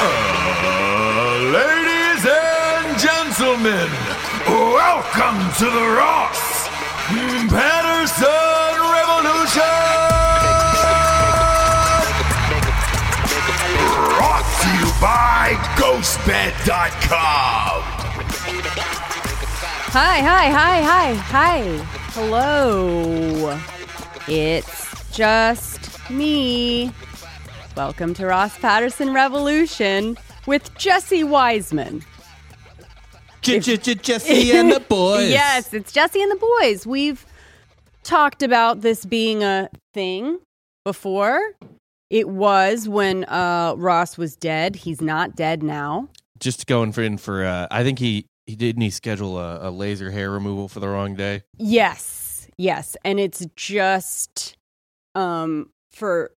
Uh, ladies and gentlemen, welcome to the Ross Patterson Revolution! Brought to you by GhostBed.com. Hi, hi, hi, hi, hi. Hello. It's just me. Welcome to Ross Patterson Revolution with Jesse Wiseman. Jesse and the boys. Yes, it's Jesse and the boys. We've talked about this being a thing before. It was when uh, Ross was dead. He's not dead now. Just going for in for. Uh, I think he he didn't he schedule a, a laser hair removal for the wrong day. Yes, yes, and it's just um for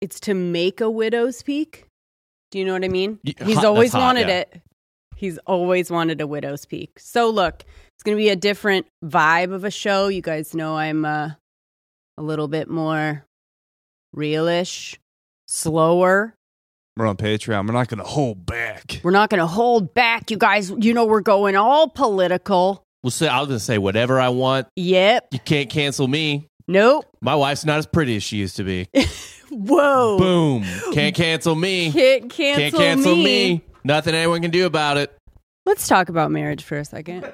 it's to make a widow's peak. Do you know what I mean? He's hot- always hot, wanted yeah. it. He's always wanted a widow's peak. So look, it's going to be a different vibe of a show. You guys know I'm uh, a little bit more realish, slower. We're on Patreon. We're not going to hold back. We're not going to hold back, you guys. You know we're going all political. We'll say I'll just say whatever I want. Yep. You can't cancel me. Nope. My wife's not as pretty as she used to be. Whoa. Boom. Can't cancel me. Can't cancel, Can't cancel me. Nothing anyone can do about it. Let's talk about marriage for a second.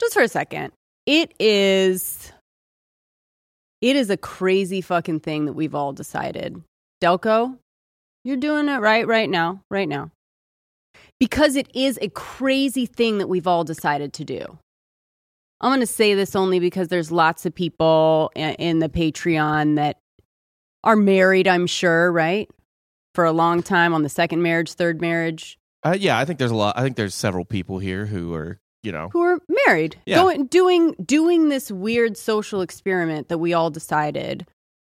Just for a second. It is it is a crazy fucking thing that we've all decided. Delco, you're doing it right right now, right now. Because it is a crazy thing that we've all decided to do. I'm going to say this only because there's lots of people in the Patreon that are married, I'm sure, right? For a long time on the second marriage, third marriage. Uh, yeah, I think there's a lot. I think there's several people here who are, you know, who are married Yeah. going doing doing this weird social experiment that we all decided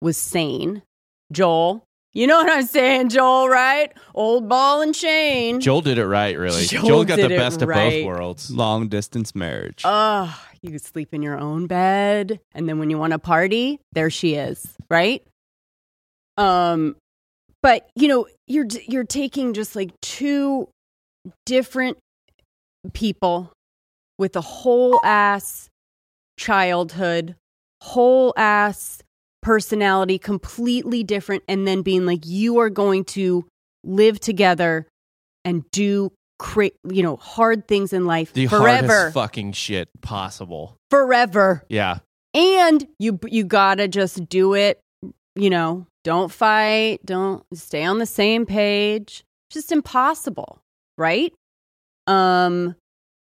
was sane joel you know what i'm saying joel right old ball and chain Joel did it right. Really, Joel Joel, got the did it best of right. both worlds. Long distance marriage. oh you could sleep in your own bed and then when you want to party there she is right um but you know you're you're taking just like two different people with a whole ass childhood, whole ass personality, completely different, and then being like, you are going to live together and do cra- you know hard things in life The forever, hardest fucking shit possible. forever, Yeah, and you you gotta just do it. You know, don't fight, don't stay on the same page. Just impossible, right? Um,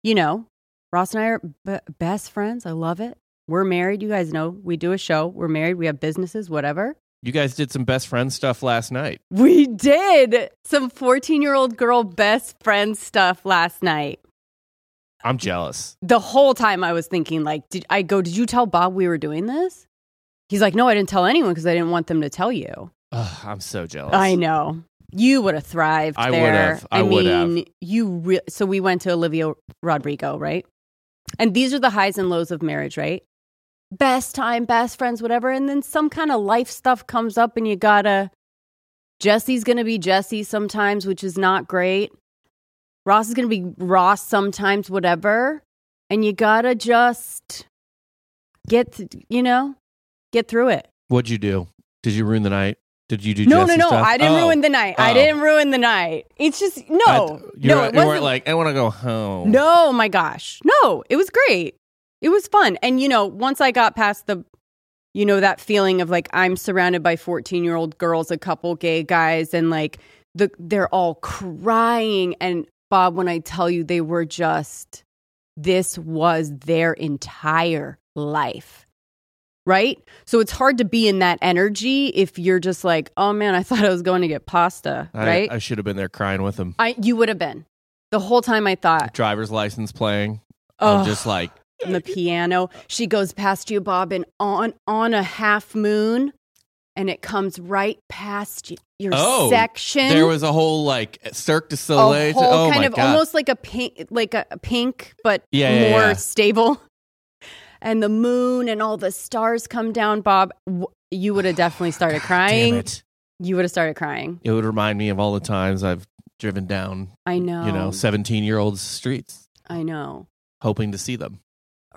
you know, Ross and I are b- best friends. I love it. We're married. You guys know we do a show. We're married. We have businesses, whatever. you guys did some best friend stuff last night. We did some 14 year old girl best friend stuff last night. I'm jealous. The whole time I was thinking, like, did I go, did you tell Bob we were doing this? He's like, no, I didn't tell anyone because I didn't want them to tell you. Ugh, I'm so jealous. I know. You would have thrived I there. would've. I mean, would've. you re- so we went to Olivia Rodrigo, right? And these are the highs and lows of marriage, right? Best time, best friends, whatever. And then some kind of life stuff comes up and you gotta Jesse's gonna be Jesse sometimes, which is not great. Ross is gonna be Ross sometimes, whatever. And you gotta just get, you know, get through it. What'd you do? Did you ruin the night? Did you do No, no, no. stuff? I didn't Oh. ruin the night. I Oh. didn't ruin the night. It's just no, I- no. you, It you wasn't weren't like, I want to go home. No, my gosh, no. It was great. It was fun, and you know, once I got past the, you know, that feeling of like I'm surrounded by 14 year old girls, a couple gay guys, and like the they're all crying. And Bob, when I tell you, they were just this was their entire life. Right? So it's hard to be in that energy if you're just like, oh man, I thought I was going to get pasta, I, right? I should have been there crying with him. I you would have been the whole time. I thought, Driver's license playing. oh, I'm just like, on the piano. She goes past you, Bob, and on on a half moon, and it comes right past you, your Oh, section. there was a whole like Cirque du a Soleil. whole oh kind of God. almost like a pink, like a, a pink, but Yeah, yeah, more yeah. stable. And the moon and all the stars come down, Bob. You would have definitely started crying. it. You would have started crying. It would remind me of all the times I've driven down, I know. you know, 17 year olds' streets I know. hoping to see them.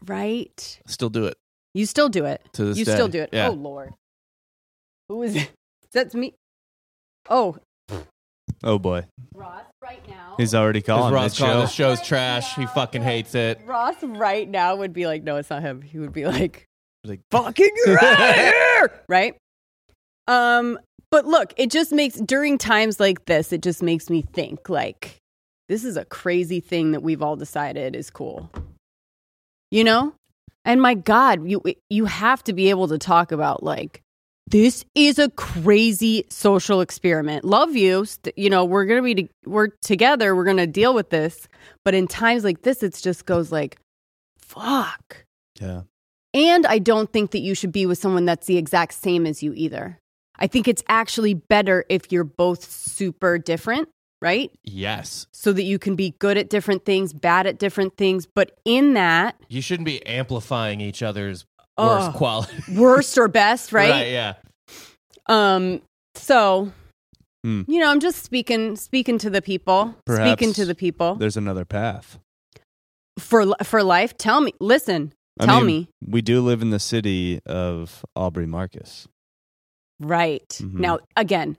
Right? Still do it You still do it. to this You day. still do it. Yeah. Oh Lord. Who is it? That's me. Oh, Oh boy, Ross right now. he's already Because calling Ross this calling show. the show's trash. He fucking hates it. Ross right now would be like, no, it's not him. He would be like, Like, fucking get out of here, right? Um, but look, it just makes during times like this, it just makes me think like this is a crazy thing that we've all decided is cool. You know? And my God, you you have to be able to talk about like this is a crazy social experiment. Love you, you know. We're gonna be we're together. We're gonna deal with this. But in times like this, it just goes like, fuck. yeah, And I don't think that you should be with someone that's the exact same as you either. I think it's actually better if you're both super different, right? yes. So that you can be good at different things, bad at different things. But in that, You shouldn't be amplifying each other's Oh. worst quality. worst or best, right? Yeah. Um, so Hmm. you know, I'm just speaking speaking to the people, Perhaps speaking to the people there's another path. for for life. Tell me, listen, I tell mean, me, We do live in the city of Aubrey Marcus. right Mhm. now again.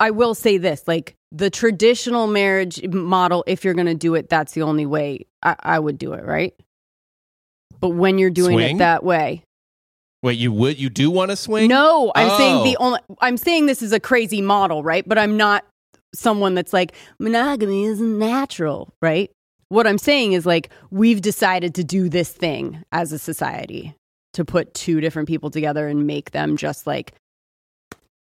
I will say this: like the traditional marriage model, if you're going to do it, that's the only way I, I would do it, right? But when you're doing Swing? it that way, Wait, you would you do want to swing? No, I'm saying the Oh. only. I'm saying this is a crazy model, right? But I'm not someone that's like monogamy isn't natural, right? What I'm saying is like we've decided to do this thing as a society to put two different people together and make them just like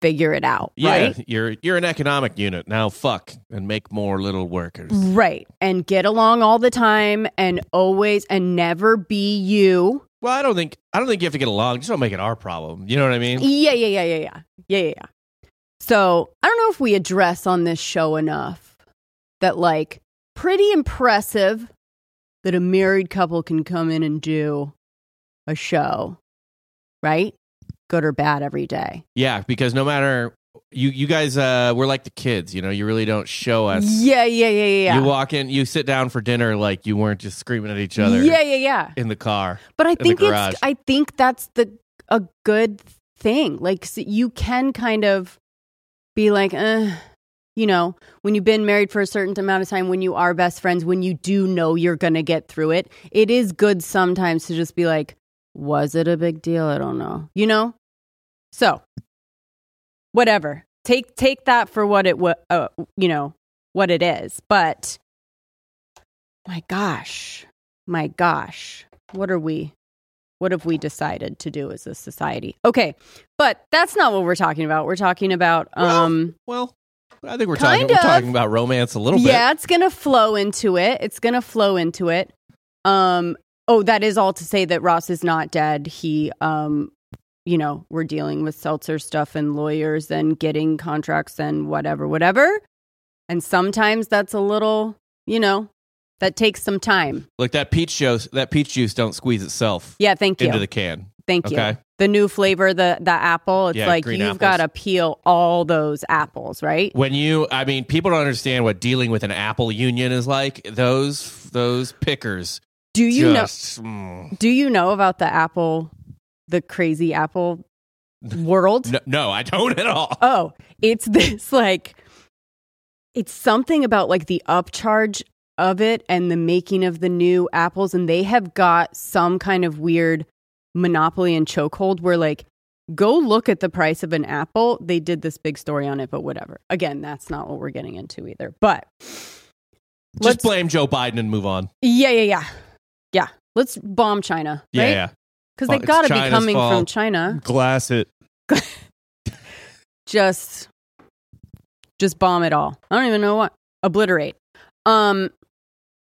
figure it out, Yeah, right? you're you're an economic unit now. Fuck and make more little workers. Right. And get along all the time and always and never be you. Well, I don't think I don't think you have to get along. Just don't make it our problem. You know what I mean? Yeah, yeah, yeah, yeah, yeah. Yeah, yeah, yeah. So I don't know if we address on this show enough that like pretty impressive that a married couple can come in and do a show, right? Good or bad every day. Yeah, because no matter you you guys uh we're like the kids, you know, you really don't show us. Yeah, yeah, yeah, yeah. You walk in, you sit down for dinner like you weren't just screaming at each other Yeah, yeah, yeah. in the car. But I think it's I think that's the a good thing. Like so you can kind of be like, eh, you know, when you've been married for a certain amount of time, when you are best friends, when you do know you're gonna get through it, it is good sometimes to just be like, was it a big deal? I don't know. You know? So whatever. Take take that for what it wa- uh, you know, what it is. But my gosh. My gosh. What are we what have we decided to do as a society? Okay, but that's not what we're talking about. We're talking about um Well, I think we're talking we're talking about romance a little bit. yeah, it's going to flow into it. It's going to flow into it. Um oh, that is all to say that Ross is not dead. He um you know, we're dealing with seltzer stuff and lawyers and getting contracts and whatever, whatever. And sometimes that's a little, you know, that takes some time. Like that peach juice, that peach juice don't squeeze itself Yeah, thank you. into the can. Thank you. Okay. The new flavor, the the apple, it's Yeah, like you've apples. got to peel all those apples, right? When you, I mean, people don't understand what dealing with an apple union is like. Those those pickers. Do you just, mm. know do you know about the apple the crazy apple world? No, no, I don't at all. Oh, it's this like it's something about like the upcharge of it and the making of the new apples and they have got some kind of weird monopoly and chokehold where like go look at the price of an apple. They did this big story on it, but whatever. Again, that's not what we're getting into either. But Just blame Joe Biden and move on. Yeah, yeah, yeah. Let's bomb China. Right? yeah. because they got to be coming from. China. Glass it. Just, just bomb it all. I don't even know what obliterate. Um,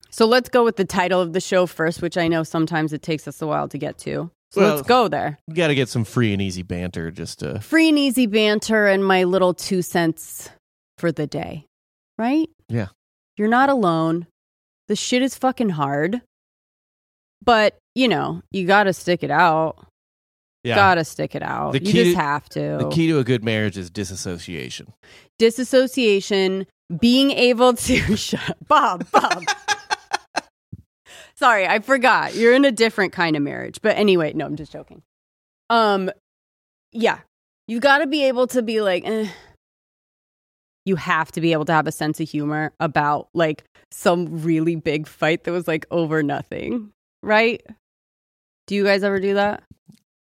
so let's go with the title of the show first, which I know sometimes it takes us a while to get to. So Well- let's go there. You got to get some free and easy banter just to. Free and easy banter and my little two cents for the day. Right? Yeah. You're not alone. The shit is fucking hard. But, you know, you got to stick it out. Yeah. Got to stick it out. The you just to- have to. The key to a good marriage is disassociation. disassociation, being able to shut Bob, Bob. Sorry, I forgot. You're in a different kind of marriage. But anyway, no, I'm just joking. Um yeah. You got to be able to be like eh. you have to be able to have a sense of humor about like some really big fight that was like over nothing, right? Do you guys ever do that?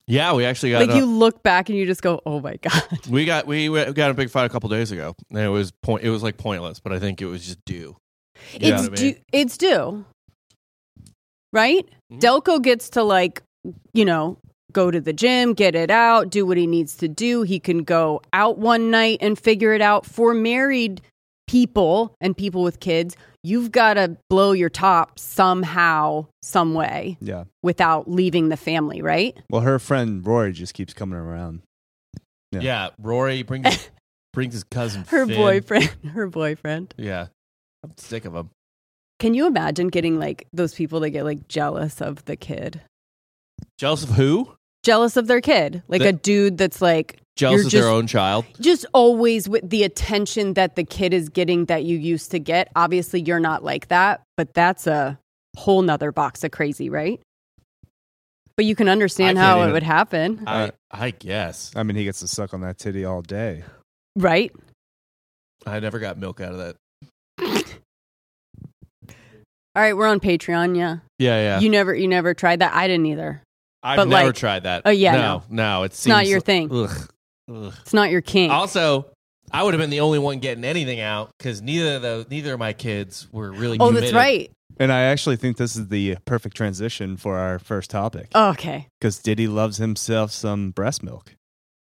Yeah, we actually got Like a- you look back and you just go, "Oh my god." we got we got a big fight a couple days ago, and it was point. It was like pointless, but I think it was just due. You it's what I mean? due. It's due. Right? Mhm. Delco gets to like, you know, go to the gym, get it out, do what he needs to do. He can go out one night and figure it out. For married people and people with kids, you've got to blow your top somehow, some way, Yeah. without leaving the family, right? Well, her friend Rory just keeps coming around. Yeah, Yeah. Rory brings brings his cousin. Her Finn. boyfriend, her boyfriend. Yeah, I'm sick of him. Can you imagine getting like those people that get like jealous of the kid? Jealous of who? Jealous of their kid. Like The- a dude that's like Jealous of just- their own child. just always with the attention that the kid is getting that you used to get. Obviously, you're not like that, but that's a whole nother box of crazy, right? But you can understand how can't it would happen, I I guess I mean, he gets to suck on that titty all day. right? I never got milk out of that. All right, we're on Patreon. Yeah, Yeah, yeah. you never, you never tried that. I didn't either. I've but, never like- tried that. Oh, yeah, no, no. It's not your thing. Ugh, ugh. It's not your king. Also, I would have been the only one getting anything out because neither of those, neither of my kids were really. oh, that's right. And I actually think this is the perfect transition for our first topic Oh, okay, because Diddy loves himself some breast milk.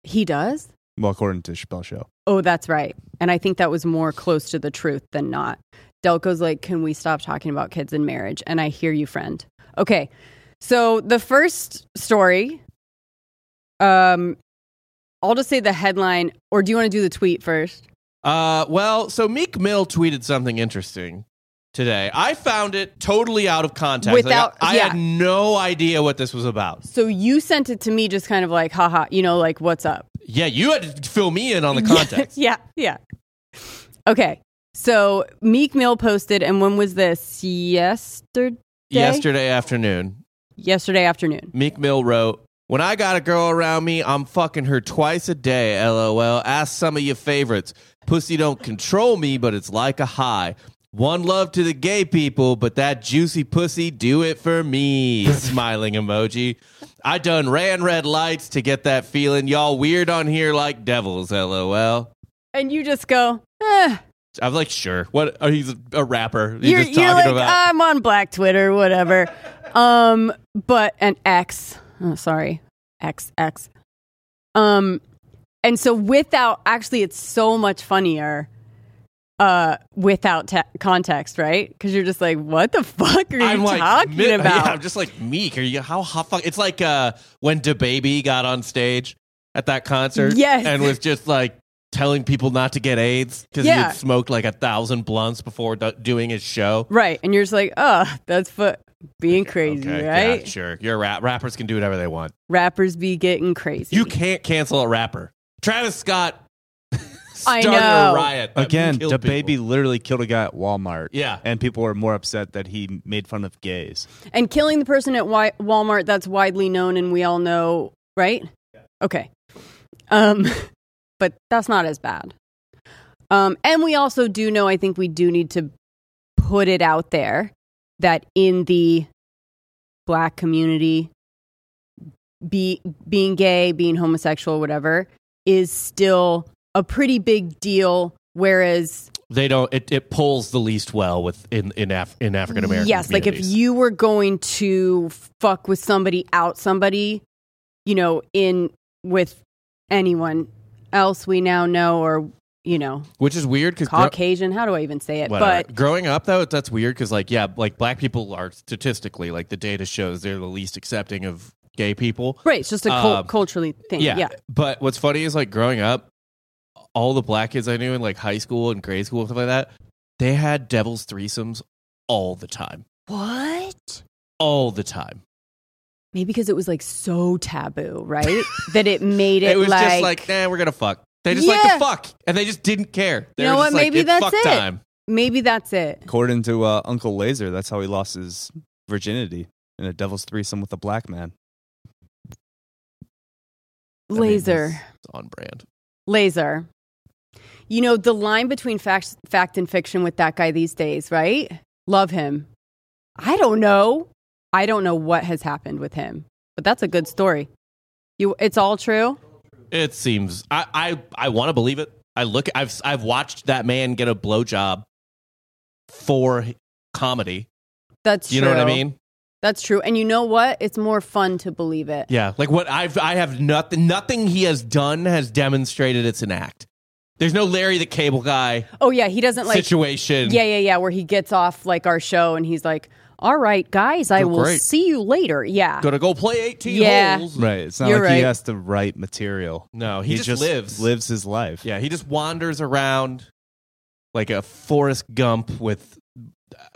he does. Well, according to Chappelle Show. Oh, that's right. And I think that was more close to the truth than not. Delco's like, can we stop talking about kids and marriage? And I hear you, friend. Okay. So the first story, um, I'll just say the headline, or do you want to do the tweet first? Uh, well, so Meek Mill tweeted something interesting today. I found it totally out of context. Like, Without- I, I yeah. had no idea what this was about. So you sent it to me just kind of like, haha, you know, like, what's up? Yeah, you had to fill me in on the context. yeah, yeah. Okay. So Meek Mill posted, and when was this? Yesterday? Yesterday afternoon, Yesterday afternoon. Meek Mill wrote, When I got a girl around me, I'm fucking her twice a day, lol. Ask some of your favorites. Pussy don't control me, but it's like a high. One love to the gay people, but that juicy pussy do it for me. Smiling emoji. I done ran red lights to get that feeling. Y'all weird on here like devils, lol. And you just go, eh. I'm like, sure. What? Oh, he's a rapper. He's you're, just you're talking like, about. I'm on Black Twitter, whatever. um, but an X. Oh, sorry, X X. Um, and so without actually, it's so much funnier. Uh, without te- context, right? Because you're just like, what the fuck are you I'm like, talking mi- about? Yeah, I'm just like meek. Are you how how fuck? It's like uh when DaBaby got on stage at that concert, Yes. and was just like telling people not to get AIDS because he had smoked like a thousand blunts before do- doing his show. right, and you're just like, oh, that's fu- being crazy, Okay, right? Yeah, sure. You're a rap. Rappers can do whatever they want. Rappers be getting crazy. You can't cancel a rapper. Travis Scott I started know. a riot Again, killed the baby literally killed a guy at Walmart. Yeah. And people were more upset that he made fun of gays. And killing the person at Wi- Walmart, that's widely known and we all know, right? Okay. Um, but that's not as bad. Um, and we also do know, I think we do need to put it out there that in the black community, be, being gay, being homosexual, whatever, is still a pretty big deal Whereas They don't. It, it pulls the least well with in in Af, in African American. Yes, like if you were going to fuck with somebody out somebody, you know, in with anyone else we now know or, you know, which is weird because Caucasian, how do I even say it? Whatever. But growing up though, that's weird because like yeah, like black people are statistically like the data shows they're the least accepting of gay people. right, it's just a Um, culturally thing. Yeah. Yeah. But what's funny is like growing up, all the black kids I knew in like high school and grade school and stuff like that, they had devil's threesomes all the time. What? All the time. Maybe because it was like so taboo, right? that it made it, It, was like, just like, nah, we're gonna fuck. They just like Yeah. to fuck, and they just didn't care. They You were know just what? like, Maybe it's that's fuck it. time. maybe that's it. According to uh, Uncle Lazer, that's how he lost his virginity in a devil's threesome with a black man. I mean, Lazer. It's on brand. Lazer. You know, the line between fact, fact and fiction with that guy these days, right? Love him. I don't know. I don't know what has happened with him, but that's a good story. You, it's all true. It seems. I I, I want to believe it. I look. I've I've watched that man get a blowjob for comedy. That's You true. know what I mean? That's true. And you know what? It's more fun to believe it. Yeah, like what I've I have nothing nothing he has done has demonstrated it's an act. There's no Larry the Cable Guy Oh yeah, he doesn't like. situation. Yeah, yeah, yeah. Where he gets off like our show and he's like, "All right, guys, I Oh, will great. see you later." Yeah. Gonna go play 18 Yeah. holes. Right. It's not You're like right. he has to write material. No, he, just, lives. lives his life. Yeah, he just wanders around like a Forrest Gump with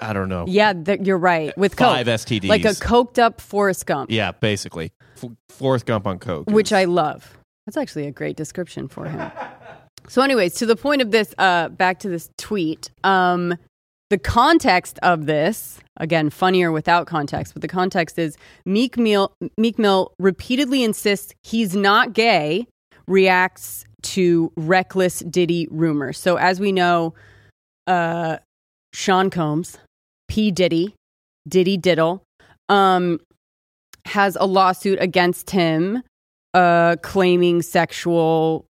I don't know Yeah, th- you're right. With five coke, STDs. like a coked up Forrest Gump. yeah, basically F- Forrest Gump on coke, which I love. That's actually a great description for him. So, anyways, to the point of this, uh, back to this tweet. Um, the context of this, again, funnier without context, but the context is Meek Mill, Meek Mill repeatedly insists he's not gay, reacts to reckless Diddy rumors. So, as we know, uh, Sean Combs, P. Diddy, Diddy Diddle, um, has a lawsuit against him uh, claiming sexual,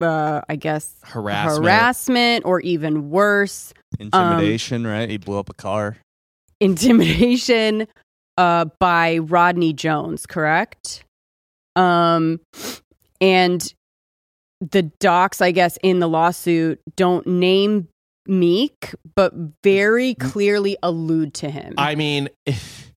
uh, I guess, harassment. harassment or even worse, Intimidation, right? He blew up a car. intimidation uh, by Rodney Jones, correct? Um, and the docs, I guess, in the lawsuit don't name Meek, but very clearly allude to him. I mean, if,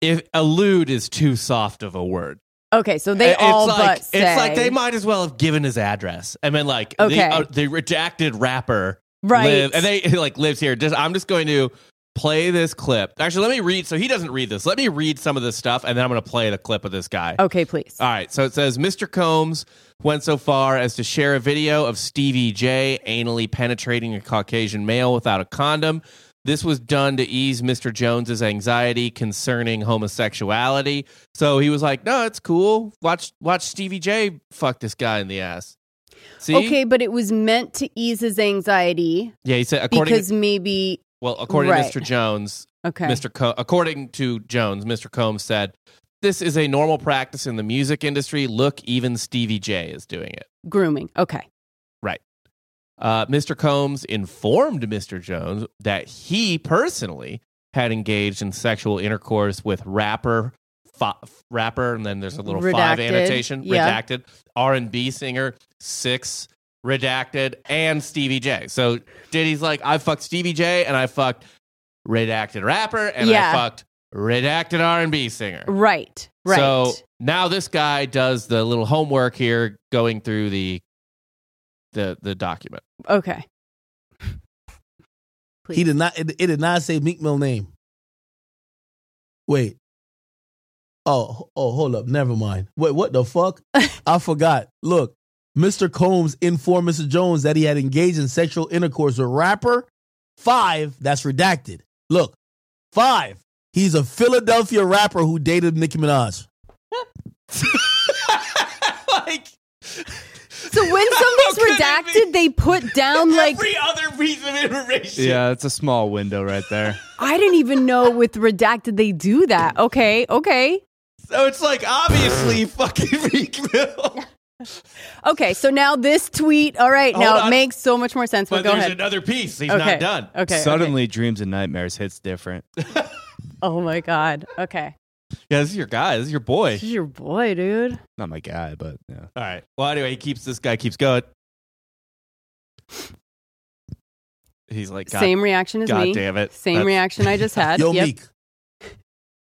if allude is too soft of a word. Okay, so they It's all like, but say it's like they might as well have given his address. I mean, like Okay. the, uh, the redacted rapper, right. live, and they like lives here. Just, I'm just going to play this clip. Actually, let me read. So he doesn't read this. Let me read some of this stuff, and then I'm going to play the clip of this guy. okay, please. All right. So it says Mr. Combs went so far as to share a video of Stevie J anally penetrating a Caucasian male without a condom. This was done to ease Mr. Jones's anxiety concerning homosexuality. So he was like, "No, it's cool. Watch watch Stevie J fuck this guy in the ass." See? Okay, but it was meant to ease his anxiety Yeah, he said according because maybe well, according Right. to Mr. Jones, okay. Mr. Co- according to Jones, Mr. Combs said, "This is a normal practice in the music industry. Look, even Stevie J is doing it." grooming. Okay. Uh, Mr. Combs informed Mr. Jones that he personally had engaged in sexual intercourse with rapper, fi- rapper, and then there's a little five annotation, yeah. redacted, R and B singer, six, redacted, and Stevie J. So Diddy's like, I fucked Stevie J, and I fucked redacted rapper, and Yeah. I fucked redacted R and B singer. Right. Right. So now this guy does the little homework here, going through the the the document. okay. Please. He did not. It, it did not say Meek Mill name. Wait. Oh, oh, hold up. Never mind. Wait, what the fuck? I forgot. Look, Mr. Combs informed Mr. Jones that he had engaged in sexual intercourse with rapper. Five, that's redacted. Look, five, he's a Philadelphia rapper who dated Nicki Minaj. like So when something's could it be? redacted, they put down like every other piece of information. Yeah, it's a small window right there. I didn't even know with redacted they do that. Okay, okay. So it's like obviously fucking Meek Mill. Okay, so now this tweet. All right, Hold now on. it makes so much more sense. But, But go there's ahead. another piece. He's okay. not done. Okay. Suddenly, dreams and nightmares hits different. Oh my god. Okay. Yeah, this is your guy. This is your boy. This is your boy, dude. Not my guy, but yeah. All right. Well, anyway, he keeps this guy keeps going. He's like, God, Same reaction as God me. damn it. Same That's- reaction I just had. Yo, Yep. Meek.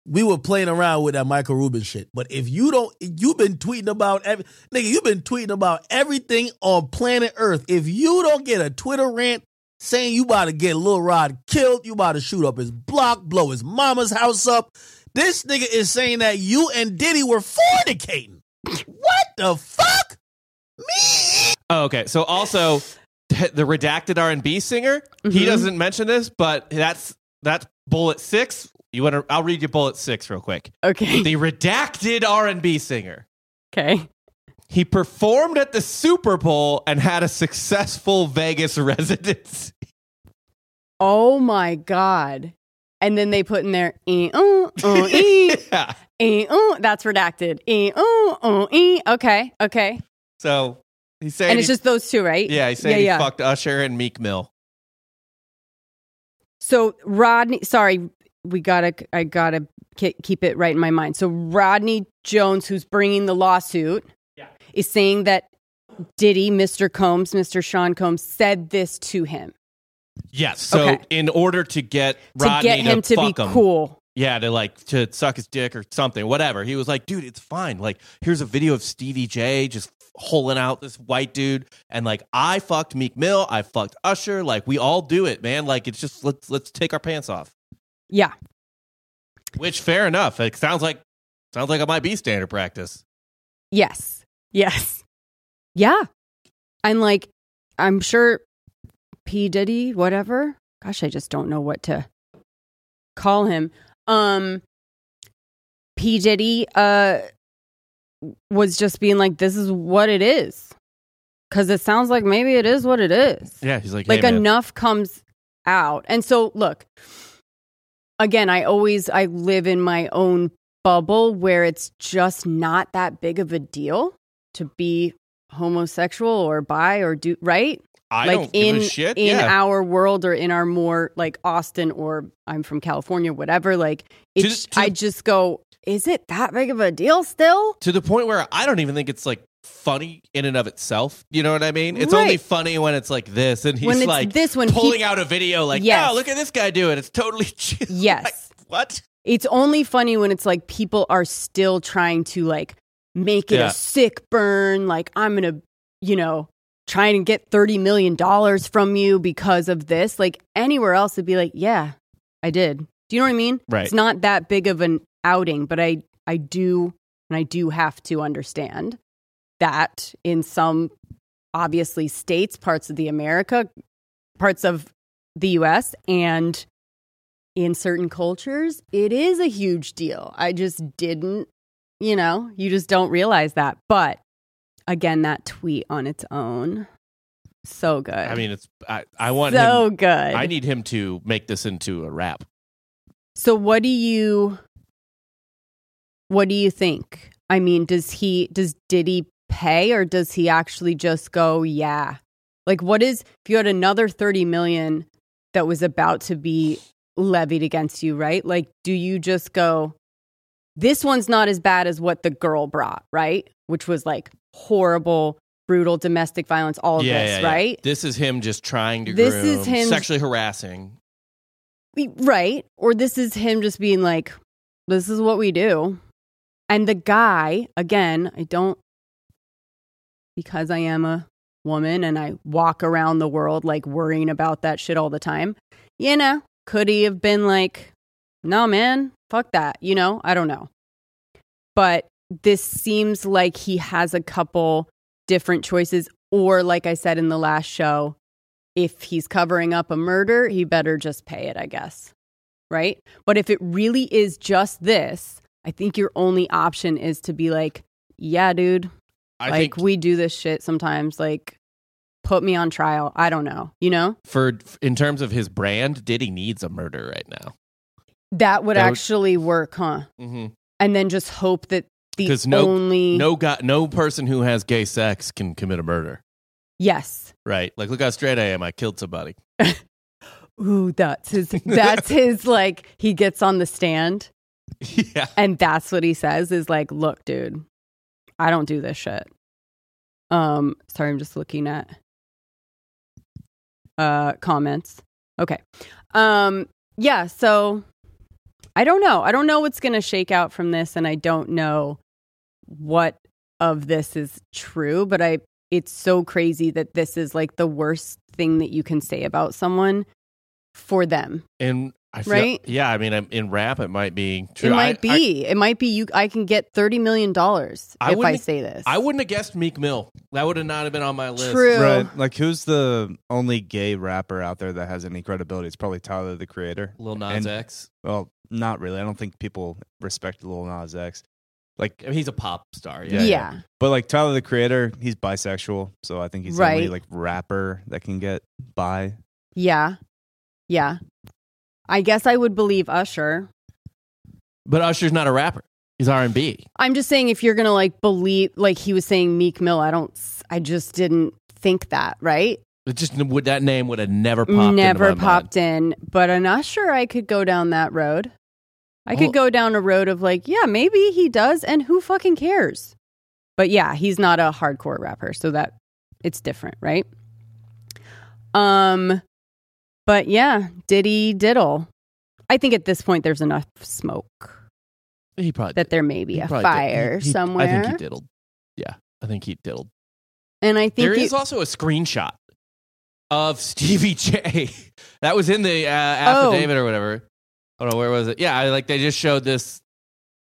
We were playing around with that Michael Rubin shit, but if you don't, you've been tweeting about every nigga. You've been tweeting about everything on planet Earth. If you don't get a Twitter rant saying you about to get Lil Rod killed, you about to shoot up his block, blow his mama's house up, this nigga is saying that you and Diddy were fornicating. What the fuck? Me? Oh, okay. So also, the redacted R and B singer. He Mhm. doesn't mention this, but that's that's bullet six. You want to? I'll read you bullet six real quick. Okay. The redacted R and B singer. Okay. He performed at the Super Bowl and had a successful Vegas residence. Oh my god. And then they put in there, eh, uh, uh, eh, yeah. eh, uh, that's redacted. Eh, uh, uh, eh. Okay, okay. So he's saying, And it's he- just those two, right? yeah, he's saying yeah, yeah. he fucked Usher and Meek Mill. So Rodney, sorry, we gotta, I gotta keep it right in my mind. So Rodney Jones, who's bringing the lawsuit, Yeah. is saying that Diddy, Mr. Combs, Mr. Sean Combs, said this to him Yes. So Okay. in order to get Rodney to Rodney get him to, be fuck him, cool. Yeah, to like to suck his dick or something, whatever. He was like, dude, it's fine. Like, here's a video of Stevie J just holing out this white dude, and like I fucked Meek Mill, I fucked Usher. Like, we all do it, man. Like, it's just let's let's take our pants off. Yeah. Which fair enough. It sounds like sounds like it might be standard practice. Yes. Yes. Yeah. And like, I'm sure P. Diddy, whatever. Gosh, I just don't know what to call him. Um, P. Diddy uh, was just being like, this is what it is. Cause it sounds like maybe it is what it is Yeah, he's like, like hey, enough comes out and so look again i always i live in my own bubble where it's just not that big of a deal to be homosexual or bi or do right I like don't give in a shit. in yeah. our world or in our more like austin or i'm from california whatever like it's to- i just go is it that big of a deal still to the point where I don't even think it's like funny in and of itself. You know what I mean? It's only funny when it's like this, and he's like this, when he- pulling out a video, like, yeah, "Oh, look at this guy do it. It's totally chill." Yes. Like, what? It's only funny when it's like people are still trying to like make it Yeah. a sick burn. Like I'm gonna, you know, trying to get thirty million dollars from you because of this. Like anywhere else, it'd be like, yeah, I did. Do you know what I mean? Right. It's not that big of an outing, but I, I do, and I do have to understand that in some obviously states, parts of the America, parts of the U.S. and in certain cultures, it is a huge deal. I just didn't, you know, you just don't realize that. But again, that tweet on its own, so good. I mean, it's I, I want so him. good. I need him to make this into a rap. so what do you, what do you think? I mean, does he, does Diddy pay or does he actually just go, yeah? Like, what is, if you had another 30 million that was about to be levied against you, right? Like, do you just go, this one's not as bad as what the girl brought, right? Which was like horrible, brutal domestic violence, all of yeah, this, yeah, yeah. right? This is him just trying to This groom, is him- sexually harassing. Right. Or this is him just being like, this is what we do. And the guy, again, I don't, because I am a woman and I walk around the world like worrying about that shit all the time, you know, could he have been like, no, man, fuck that, you know? I don't know. But this seems like he has a couple different choices. Or, like I said in the last show, if he's covering up a murder, he better just pay it, I guess. Right? But if it really is just this, I think your only option is to be like, yeah, dude, I like think we do this shit sometimes. Like, put me on trial. I don't know. You know? for in terms of his brand, Diddy needs a murder right now. That would That would- actually work, huh? Mm-hmm. And then just hope that the because no only no guy, no person who has gay sex can commit a murder, yes. right? Like, look how straight I am. I killed somebody. Ooh, that's his. That's his. Like he gets on the stand, yeah, and that's what he says is like, "Look, dude, I don't do this shit." Um, sorry, I'm just looking at uh comments. Okay. Um, yeah. So I don't know. I don't know what's going to shake out from this, and I don't know what of this is true. But I, it's so crazy that this is like the worst thing that you can say about someone for them. and I feel, Right? Yeah, I mean, I'm- in rap, it might be true. It might I- I- be. it might be you. I can get thirty million dollars if I say this. I wouldn't have guessed Meek Mill. That would have not have been on my list. True. Right. Like, who's the only gay rapper out there that has any credibility? It's probably Tyler the Creator. Lil Nas And- X. Well, not really. I don't think people respect Lil Nas X. Like, I mean, he's a pop star. Yeah. Yeah. Yeah, but like Tyler the Creator, he's bisexual, so I think he's the only like rapper that can get bi. Yeah. Yeah. I guess I would believe Usher. But Usher's not a rapper. He's R and B. I'm just saying if you're going to like believe like he was saying Meek Mill, I don't I just didn't think that, right? It just would that name would have never popped. Never into my popped in, but an Usher I could go down that road. I could go down a road of like, yeah, maybe he does and who fucking cares? But yeah, he's not a hardcore rapper, so that it's different, right? Um but yeah, Diddy diddle. I think at this point there's enough smoke. He probably that there may be He a probably did. fire He- he- somewhere. I think he diddled. Yeah, I think he diddled. And I think There is also a screenshot of Stevie J. that was in the uh, affidavit or whatever. Oh no, where was it? Yeah, I, like they just showed this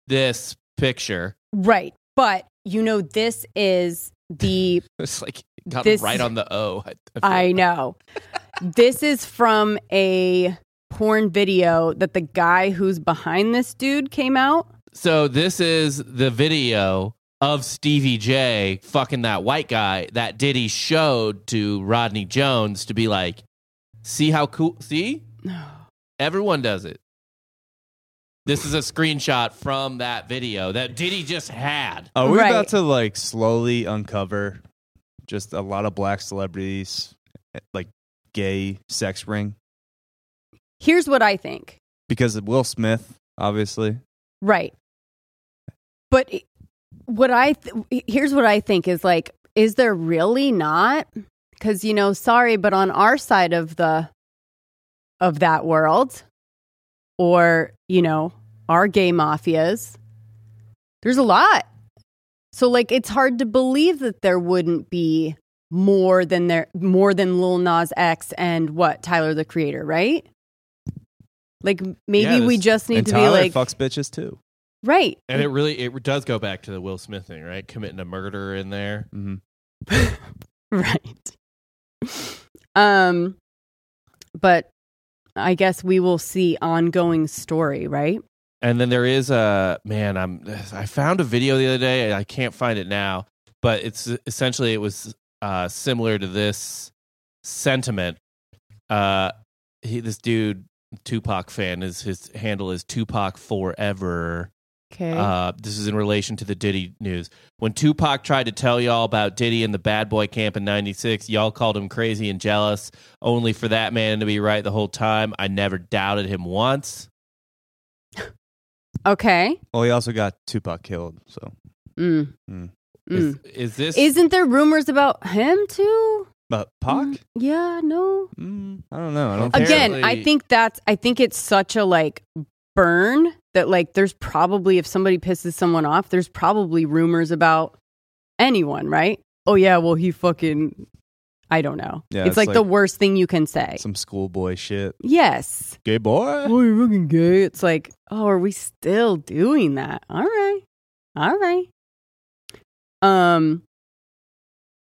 this picture. right. But you know this is the It's like got This- right on the O. I, I like. know. this is from a porn video that the guy who's behind this dude came out. So this is the video of Stevie J fucking that white guy that Diddy showed to Rodney Jones to be like, see how cool see? No. Everyone does it. This is a screenshot from that video that Diddy just had. Are we Right. about to like slowly uncover just a lot of black celebrities, eh, like gay sex ring? Here's what I think. Because of Will Smith, obviously. Right. But it- what I th- here's what I think is like is there really not cuz you know sorry but on our side of the of that world or you know our gay mafias there's a lot. So like it's hard to believe that there wouldn't be more than there more than Lil Nas X and what Tyler the Creator, right? Like maybe Yeah, we just need and to Tyler be like fucks bitches too. right. And it really it does go back to the Will Smith thing, right? Committing a murder in there. mm-hmm. right. Um but I guess we will see ongoing story, right? And then there is a man. I'm. I found a video the other day. I can't find it now, but it's essentially it was uh, similar to this sentiment. Uh, he, this dude, Tupac fan, is his handle is Tupac Forever. Okay. Uh, this is in relation to the Diddy news. When Tupac tried to tell y'all about Diddy and the bad boy camp in 96, y'all called him crazy and jealous, only for that man to be right the whole time. I never doubted him once. okay. Well, he also got Tupac killed. So Mm. Mm. Is, Mm. is this Isn't there rumors about him too? But Pac? Mm, yeah, no. Mm, I don't know. I don't Again, Apparently- I think that's I think it's such a like burn that like there's probably if somebody pisses someone off, there's probably rumors about anyone, right? Oh yeah, well he fucking I don't know. Yeah, it's, it's like, the worst thing you can say. some schoolboy shit. yes. Gay boy? Oh, you're fucking gay. It's like, oh, are we still doing that? All right. All right. Um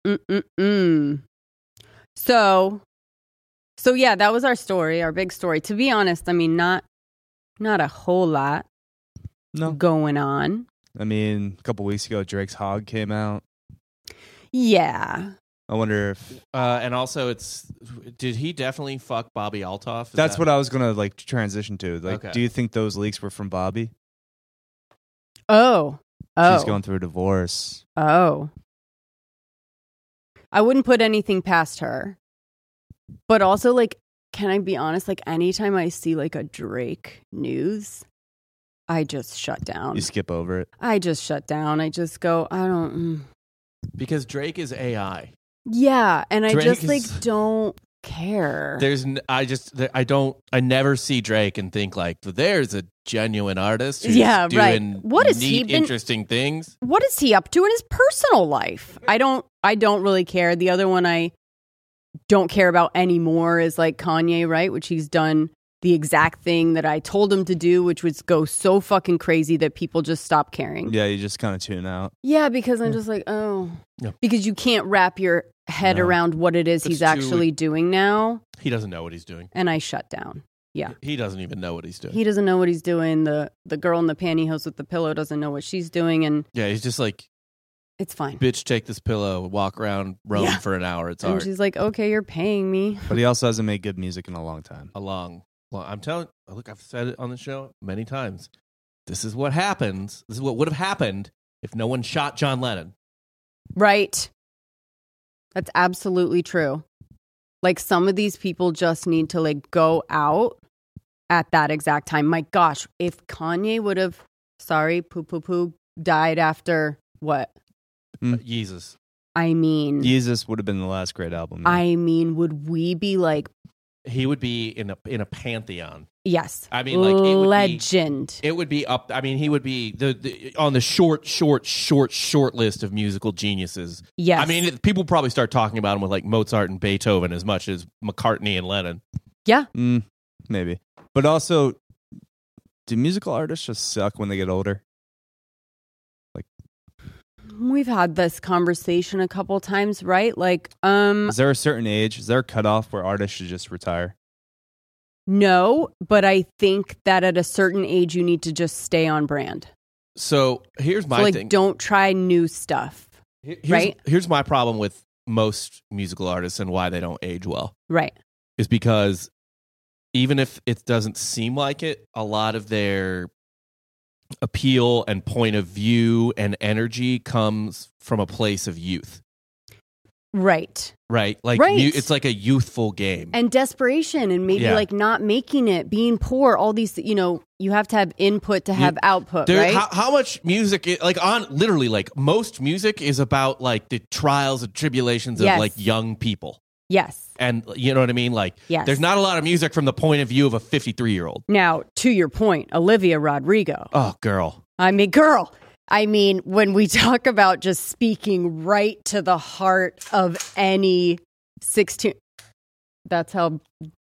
mm-mm-mm. So so yeah, that was our story, our big story. To be honest, I mean not not a whole lot No. going on. I mean, a couple weeks ago, Drake's Hog came out. Yeah. I wonder if Uh, and also, it's did he definitely fuck Bobbi Althoff? Is that's that- what I was gonna like transition to. Like, Okay. do you think those leaks were from Bobby? Oh. Oh. She's going through a divorce. Oh. I wouldn't put anything past her. But also, like, can I be honest? Like, anytime I see like a Drake news, I just shut down. You skip over it. I just shut down. I just go, I don't. Mm. because Drake is AI. Yeah. And I just is- like don't care. There's, n- I just, there- I don't, I never see Drake and think like, there's a genuine artist. Who's Yeah, right. doing What has he been- interesting things. what is he up to in his personal life? I don't I don't really care. The other one I don't care about anymore is like Kanye, right? Which he's done the exact thing that I told him to do, which was go so fucking crazy that people just stop caring. Yeah, you just kind of tune out. Yeah, because I'm just like, oh. Yeah. Because you can't wrap your head No. around what it is That's he's too- actually doing now, He doesn't know what he's doing. and I shut down. Yeah. He doesn't even know what he's doing. He doesn't know what he's doing. The the girl in the pantyhose with the pillow doesn't know what she's doing and yeah, he's just like, it's fine. bitch, take this pillow, walk around Rome Yeah. for an hour. It's And art. she's like, "Okay, you're paying me." But he also hasn't made good music in a long time. a long, long. I'm telling. Look, I've said it on the show many times. This is what happens. This is what would have happened if no one shot John Lennon. Right. That's absolutely true. Like some of these people just need to like go out at that exact time. My gosh, if Kanye would have sorry, poo poo poo died after what? Mm. Yeezus. I mean Yeezus would have been the last great album. I mean, would we be like He would be in a in a pantheon. yes. I mean, like, it would be- legend. It would be up. I mean, he would be the, the on the short, short, short, short list of musical geniuses. yes. I mean, it, people probably start talking about him with like Mozart and Beethoven as much as McCartney and Lennon. Mm, maybe. But also, do musical artists just suck when they get older? We've had this conversation a couple times, right? Like, um Is there a certain age? Is there a cutoff where artists should just retire? No, but I think that at a certain age you need to just stay on brand. So here's my so like thing. don't try new stuff. Here's, right? Here's my problem with most musical artists and why they don't age well Right. is because even if it doesn't seem like it, a lot of their appeal and point of view and energy comes from a place of youth, Right. right? Like Right. mu- it's like a youthful game. And desperation and maybe Yeah. like not making it, being poor, all these you know, you have to have input to have output, There, right? how, how much music, i- like on literally, like most music is about like the trials and tribulations Yes. of like young people. Yes. And you know what I mean? Like, Yes. there's not a lot of music from the point of view of a 53 year old. Now, to your point, Olivia Rodrigo. Oh, girl. I mean, girl. I mean, when we talk about just speaking right to the heart of any 16, that's how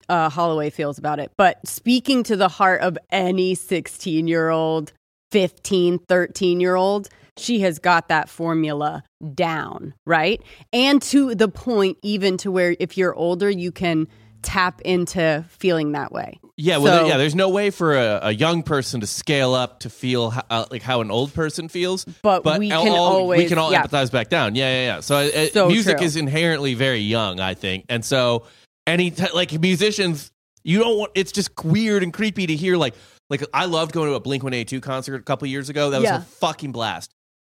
uh, Holloway feels about it. But speaking to the heart of any 16 year old, 15, 13 year old, she has got that formula down, right? And to the point, even to where if you're older, you can tap into feeling that way. Yeah, well, So- yeah. There's no way for a, a young person to scale up to feel uh, like how an old person feels. But we all- can all- we can all yeah. empathize back down. Yeah, yeah, yeah. So, uh, So music true. is inherently very young, I think, and so any t- like musicians, you don't want. It's just weird and creepy to hear like like I loved going to a Blink One Eighty Two concert a couple years ago. That was Yeah. a fucking blast.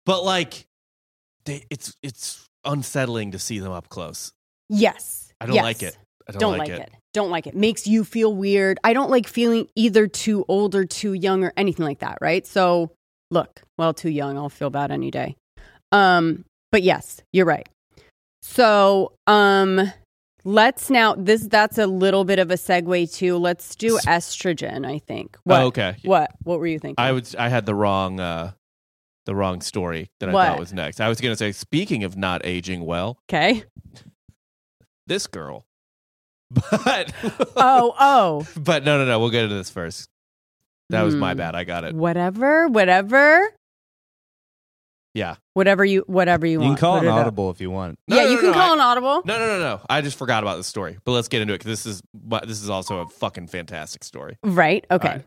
But like, they, it's it's unsettling to see them up close. Yes. I don't Yes. like it. I don't, don't, like, it. Don't like it. Makes you feel weird. I don't like feeling either too old or too young or anything like that, right? So, look, well, too young, I'll feel bad any day. Um, but yes, you're right. So, um, let's now this that's a little bit of a segue too. Let's do estrogen, I think. What? Oh, okay. What? What were you thinking? I would. I had the wrong, uh, the wrong story that I What? thought was next. I was going to say, speaking of not aging well, okay. this girl. But Oh, oh. but no, no, no. We'll get into this first. That was my Hmm. bad. I got it. Whatever, whatever. Yeah. Whatever you whatever you, You, want. You can call Put an it up. audible if you want. No, yeah, no, you can no, call I- an audible. No, no, no, no. I just forgot about the story. But let's get into it because this is this is also a fucking fantastic story. Right. Okay. right.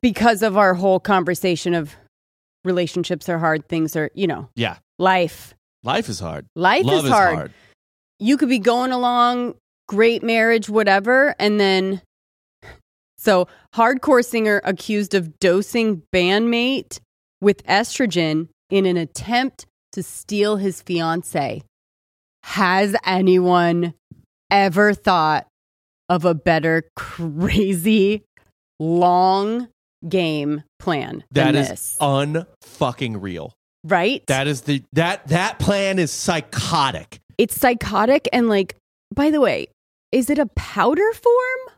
Because of our whole conversation of relationships are hard, things are, you know, Yeah. life. Life is hard. Life Love is hard. You could be going along, great marriage, whatever, and then so hardcore singer accused of dosing bandmate with estrogen in an attempt to steal his fiance. Has anyone ever thought of a better crazy long game plan That is this? unfucking real. right? That is the that that plan is psychotic. it's psychotic and like by the way, is it a powder form?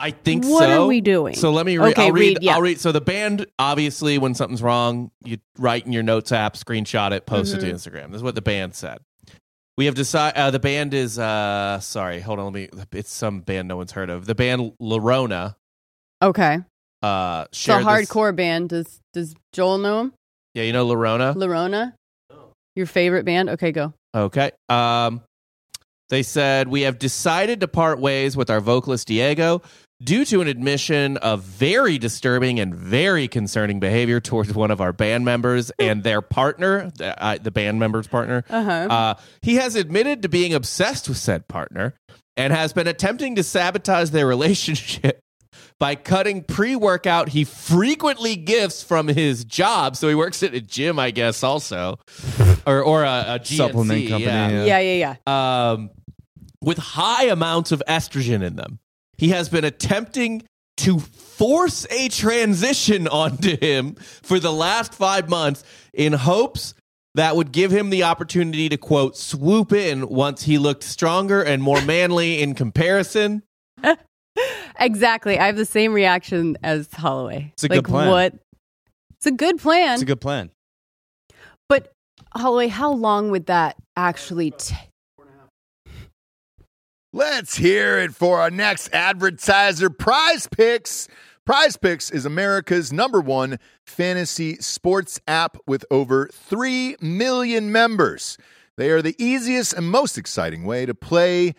I think What so. are we doing? So let me read. Okay, I'll read. read, yeah. I'll read. So the band, obviously, when something's wrong, you write in your notes app, screenshot it, post it to Mhm. Instagram. This is what the band said. We have decided. Uh, the band is. uh Sorry, hold on. Let me. It's some band no one's heard of. The band Larona. Okay. Uh, It's a this- hardcore band. Does does Joel know him? Yeah, you know Lorona. Lorona? Your favorite band? Okay, go. Okay. Um, they said we have decided to part ways with our vocalist Diego due to an admission of very disturbing and very concerning behavior towards one of our band members and their partner, the, uh, the band member's partner. Uh-huh. Uh, he has admitted to being obsessed with said partner and has been attempting to sabotage their relationship by cutting pre-workout he frequently gifts from his job. So he works at a gym, I guess, also, or or a, a GNC, Supplement company, yeah. yeah. yeah, yeah, yeah. Um, with high amounts of estrogen in them. He has been attempting to force a transition onto him for the last five months in hopes that would give him the opportunity to quote swoop in once he looked stronger and more manly in comparison. Exactly. I have the same reaction as Holloway. It's a like, good plan. What? It's a good plan. It's a good plan. but Holloway, how long would that actually take? Let's hear it for our next advertiser, Prize Picks. Prize Picks is America's number one fantasy sports app with over 3 million members. They are the easiest and most exciting way to play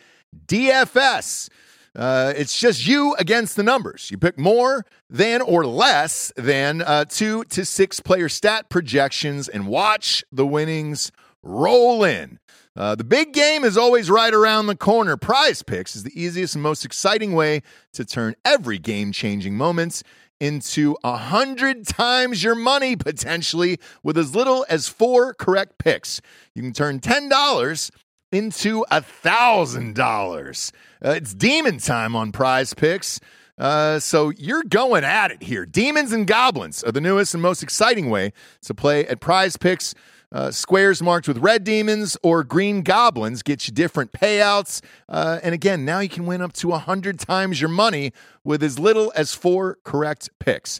DFS. Uh, it's just you against the numbers. You pick more than or less than uh, two to six player stat projections and watch the winnings roll in. Uh, the big game is always right around the corner. Prize Picks is the easiest and most exciting way to turn every game changing moments into a hundred times your money potentially with as little as four correct picks. You can turn $10 into a thousand dollars. Uh, It's demon time on Prize Picks. Uh, so you're going at it here. Demons and goblins are the newest and most exciting way to play at Prize Picks. Uh, squares marked with red demons or green goblins get you different payouts. Uh, and again, now you can win up to 100 times your money with as little as four correct picks.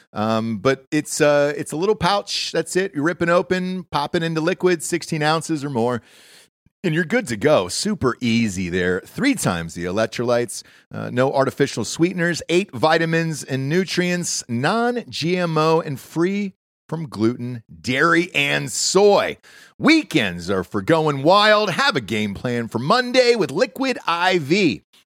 Um, but it's uh, it's a little pouch. That's it. You're ripping open, popping into liquid, 16 ounces or more. And you're good to go. Super easy there. Three times the electrolytes, uh, no artificial sweeteners, eight vitamins and nutrients, non GMO, and free from gluten, dairy, and soy. Weekends are for going wild. Have a game plan for Monday with Liquid IV.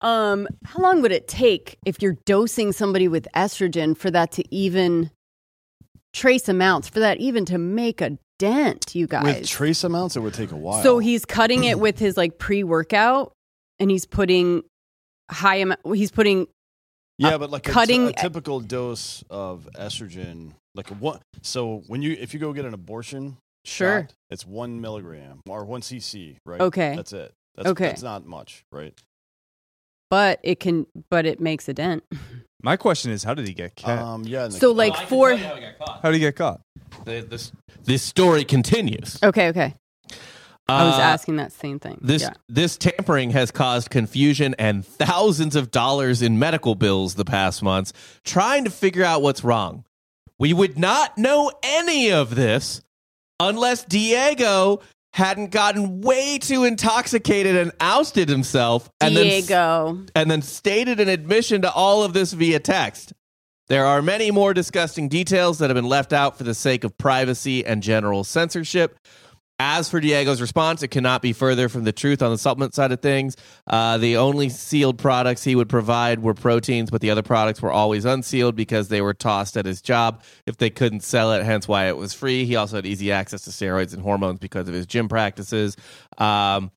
Um, how long would it take if you're dosing somebody with estrogen for that to even trace amounts, for that even to make a dent, you guys? With trace amounts, it would take a while. so he's cutting it with his like pre workout and he's putting high amount, he's putting, yeah, but like cutting- a, typical dose of estrogen, like a one. So when you if you go get an abortion, Sure. shot, it's one milligram or one cc, right? Okay. that's it. That's, Okay. that's not much, right? But it can, but it makes a dent. My question is, how did he get caught? Um, yeah. and the- So like for, how did he get caught? This, this story continues. okay, okay. I was Uh, asking that same thing. This yeah. this tampering has caused confusion and thousands of dollars in medical bills the past months trying to figure out what's wrong. We would not know any of this unless Diego hadn't gotten way too intoxicated and ousted himself and then Diego. and then stated an admission to all of this via text. There are many more disgusting details that have been left out for the sake of privacy and general censorship. As for Diego's response, it cannot be further from the truth on the supplement side of things. Uh, the only sealed products he would provide were proteins, but the other products were always unsealed because they were tossed at his job if they couldn't sell it, hence why it was free. He also had easy access to steroids and hormones because of his gym practices. Um,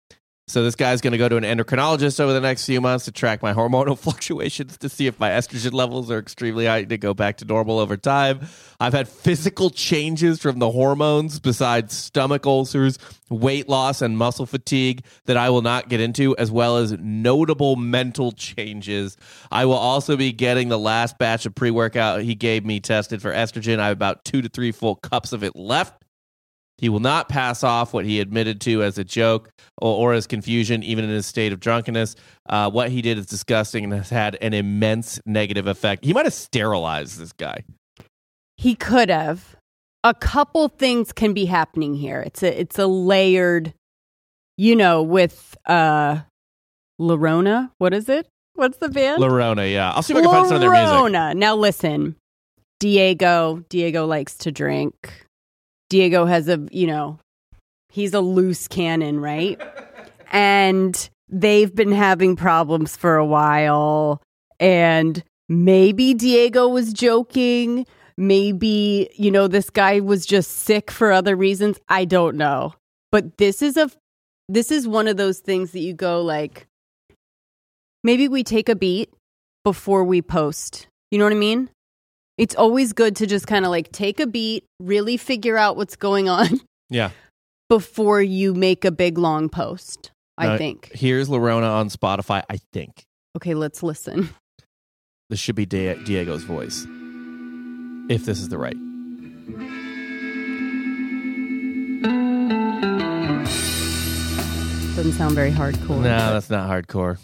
so this guy's going to go to an endocrinologist over the next few months to track my hormonal fluctuations to see if my estrogen levels are extremely high to go back to normal over time. I've had physical changes from the hormones besides stomach ulcers, weight loss, and muscle fatigue that I will not get into, as well as notable mental changes. I will also be getting the last batch of pre workout he gave me tested for estrogen. I have about two to three full cups of it left. He will not pass off what he admitted to as a joke or, or as confusion, even in his state of drunkenness. Uh, what he did is disgusting and has had an immense negative effect. He might have sterilized this guy. He could have. A couple things can be happening here. It's a it's a layered, you know, with uh Lorona. What is it? What's the band? Lorona, yeah. I'll see if I can find some of their music. Lorona. Now listen, Diego. Diego likes to drink. Diego has a you know, he's a loose cannon, right? and they've been having problems for a while. And maybe Diego was joking. Maybe, you know, this guy was just sick for other reasons. I don't know. But this is a this is one of those things that you go like maybe we take a beat before we post. You know what I mean? It's always good to just kind of like take a beat, really figure out what's going on Yeah. before you make a big long post. I think. Here's Lorona on Spotify, I think. Okay, let's listen. This should be Di- Diego's voice. If this is the right. Doesn't sound very hardcore. No, that's not hardcore.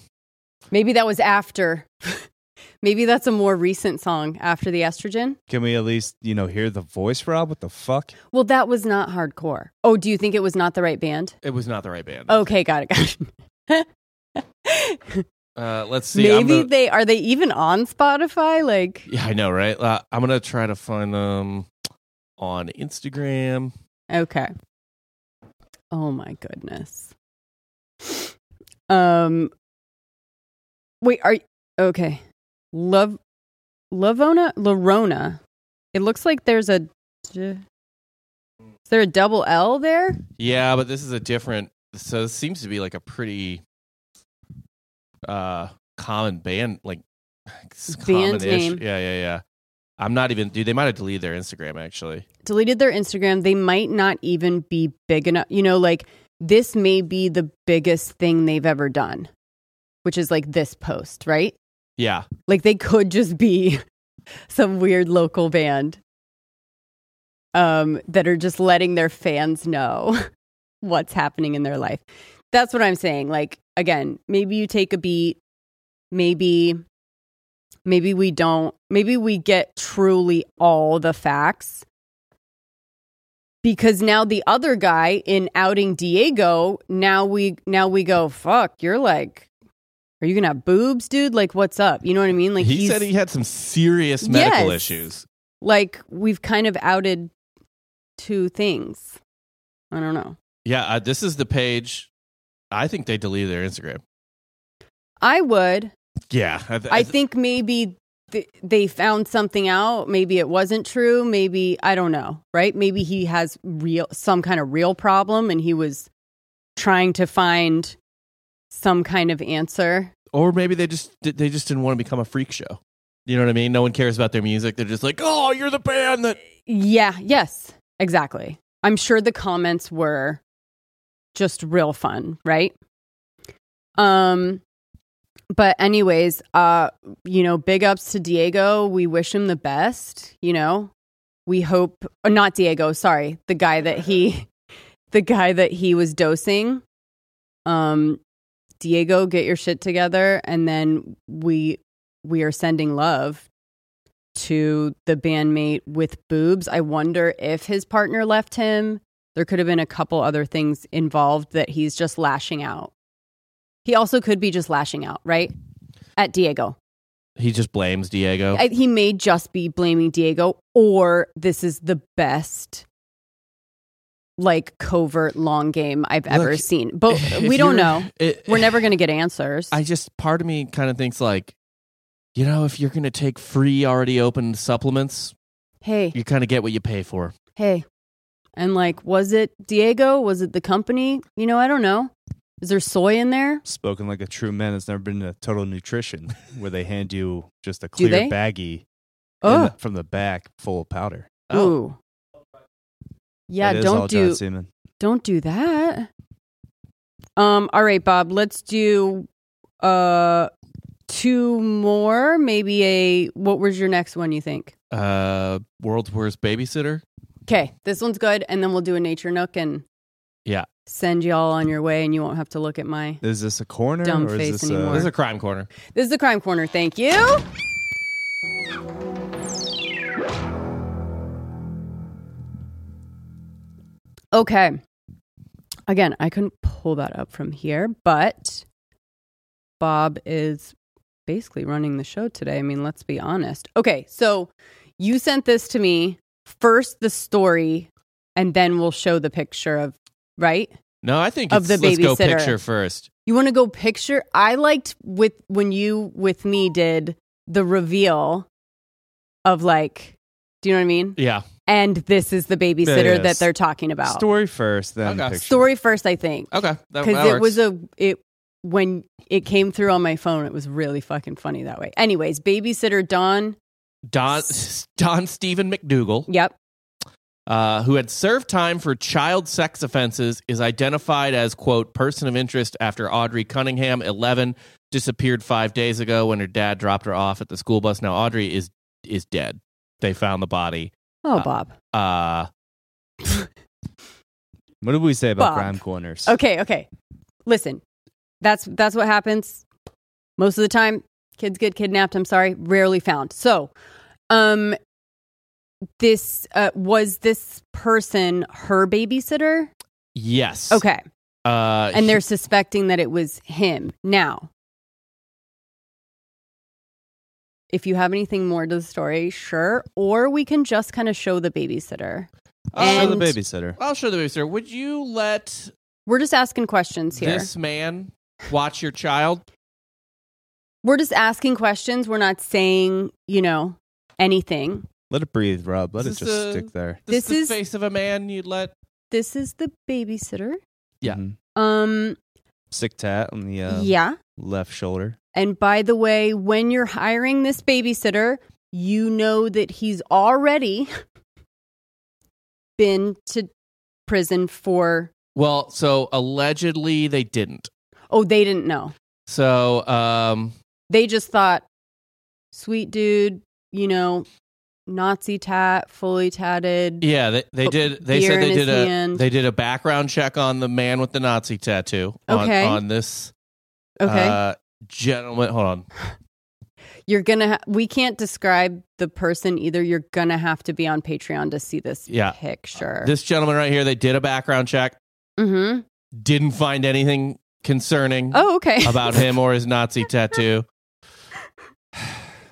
Maybe that was after. Maybe that's a more recent song after the estrogen. Can we at least, you know, hear the voice, Rob? What the fuck? Well, that was not hardcore. Oh, do you think it was not the right band? It was not the right band. Okay, got it, got it. Uh, let's see. Maybe gonna- they are they even on Spotify? Like, yeah, I know, right? Uh, I'm gonna try to find them on Instagram. okay. Oh my goodness. Um. Wait, are okay? Love, Lavona, Larona. It looks like there's a. Is there a double L there? Yeah, but this is a different. So this seems to be like a pretty uh common band, like Band name. Yeah, yeah, yeah. I'm not even. Dude, they might have deleted their Instagram actually. deleted their Instagram. They might not even be big enough. You know, like this may be the biggest thing they've ever done, which is like this post, right? Yeah, Like they could just be some weird local band um, that are just letting their fans know what's happening in their life. That's what I'm saying. Like, again, maybe you take a beat, maybe. Maybe we don't. Maybe we get truly all the facts because now the other guy in outing Diego, now we now we go, fuck, you're like, are you gonna have boobs, dude? Like, what's up? You know what I mean? Like he said he had some serious medical Yes. issues. like we've kind of outed two things. I don't know. Yeah, uh, this is the page. I think they deleted their Instagram. I would. Yeah, I, th- I think maybe th- they found something out. Maybe it wasn't true. Maybe I don't know. Right? Maybe he has real some kind of real problem, and he was trying to find some kind of answer. Or maybe they just they just didn't want to become a freak show. You know what I mean? No one cares about their music. They're just like, oh, you're the band that. Yeah. Yes. Exactly. I'm sure the comments were just real fun, right? Um but anyways, uh you know, big ups to Diego. We wish him the best, you know. We hope not Diego, sorry, the guy that he the guy that he was dosing. Um Diego, get your shit together and then we we are sending love to the bandmate with boobs. I wonder if his partner left him. There could have been a couple other things involved that he's just lashing out. He also could be just lashing out, right? At Diego. He just blames Diego. I, he may just be blaming Diego, or this is the best, like, covert long game I've ever seen. But we don't know. it- We're never going to get answers. I just part of me kind of thinks like, you know, if you're gonna take free already opened supplements, hey, you kind of get what you pay for. hey. And, like, was it Diego? Was it the company? You know, I don't know. Is there soy in there? Spoken like a true man has never been to Total Nutrition, where they hand you just a clear baggie Oh, the- from the back full of powder. ooh. Oh. Yeah, It is don't do John Seaman. don't do that. Um, all right, Bob, let's do uh two more. Maybe a what was your next one you think? Uh, world's worst babysitter. Okay, this one's good, and then we'll do a nature nook and Yeah. send y'all on your way and you won't have to look at my Is this a corner Dumb or face this anymore. This is a a crime corner. This is a crime corner, thank you. Okay. Again, I couldn't pull that up from here, but Bob is basically running the show today. I mean, let's be honest. Okay, so you sent this to me first, the story, and then we'll show the picture of, right? No, I think Of it's, the let's go babysitter. picture first. You want to go picture? I liked with when you with me did the reveal of like, do you know what I mean? Yeah. And this is the babysitter Yeah, yeah. that they're talking about. story first, then Okay. picture? Story first, I think, Okay. Because that it was a it when it came through on my phone. It was really fucking funny that way. Anyways, babysitter Don Don Don Steven McDougal, Yep. uh, who had served time for child sex offenses, is identified as quote person of interest after Audrey Cunningham, eleven, disappeared five days ago when her dad dropped her off at the school bus. Now Audrey is is dead. They found the body. Oh, Uh, Bob. Uh, What did we say about Bob. crime corners? Okay, okay. Listen, that's that's what happens most of the time. Kids get kidnapped. I'm sorry, rarely found. So, um, this uh, was this person her babysitter? Yes. Okay, Uh, and they're suspecting that it was him. Now, if you have anything more to the story, sure, or we can just kind of show the babysitter. I'll show the babysitter. I'll show the babysitter. Would you let We're just asking questions here. this man watch your child? We're just asking questions. We're not saying, you know, anything. Let it breathe, Rob. Let This it is just the- stick there. This, This is is- the face of a man you'd let. This is the babysitter. Yeah. Mhm. Um, Sick tat on the uh, yeah. left shoulder. And by the way, when you're hiring this babysitter, you know that he's already been to prison for. Well, so allegedly they didn't. Oh, they didn't know. So, um, They just thought, sweet dude, you know, Nazi tat, fully tatted. yeah, they, they did. They said they did a hand. they did a background check on the man with the Nazi tattoo. on- Okay. On, this Okay. uh, gentleman. Hold on. you're gonna ha- we can't describe the person either you're gonna have to be on patreon to see this Yeah. picture This gentleman right here. They did a background check. mm-hmm. Didn't find anything concerning oh okay about him or his Nazi tattoo.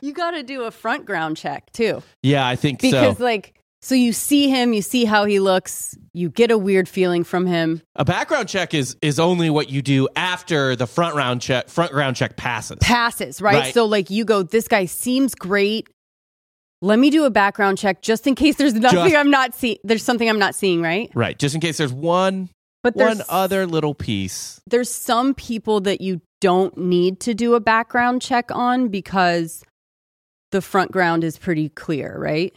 you gotta do a front ground check too Yeah, I think because so. like so you see him you see how he looks you get a weird feeling from him A background check is is only what you do after the front round check front round check passes. passes right? Right. so like you go this guy seems great let me do a background check just in case there's nothing Just- i'm not seeing there's something i'm not seeing right right, just in case there's one but one there's other little piece. there's some people that you don't need to do a background check on because the front ground is pretty clear, right?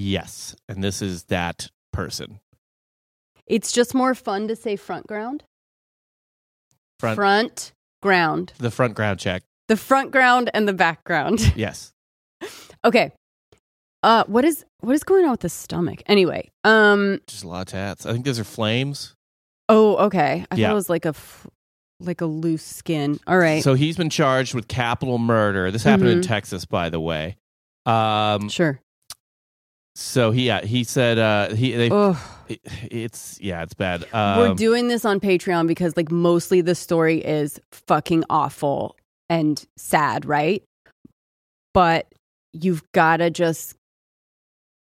Yes, and this is that person. It's just more fun to say front ground. Front, Front ground. the front ground check. The front ground and the background. Yes. okay. Uh what is what is going on with the stomach? Anyway, um Just a lot of tats. I think those are flames. oh okay. I Yeah. thought it was like a f- like a loose skin. All right. So he's been charged with capital murder. This happened in Mhm. Texas, by the way. Um. sure. So he yeah he said uh he they Ugh. it's yeah it's bad. Um, We're doing this on Patreon because like mostly the story is fucking awful and sad, right? But you've got to just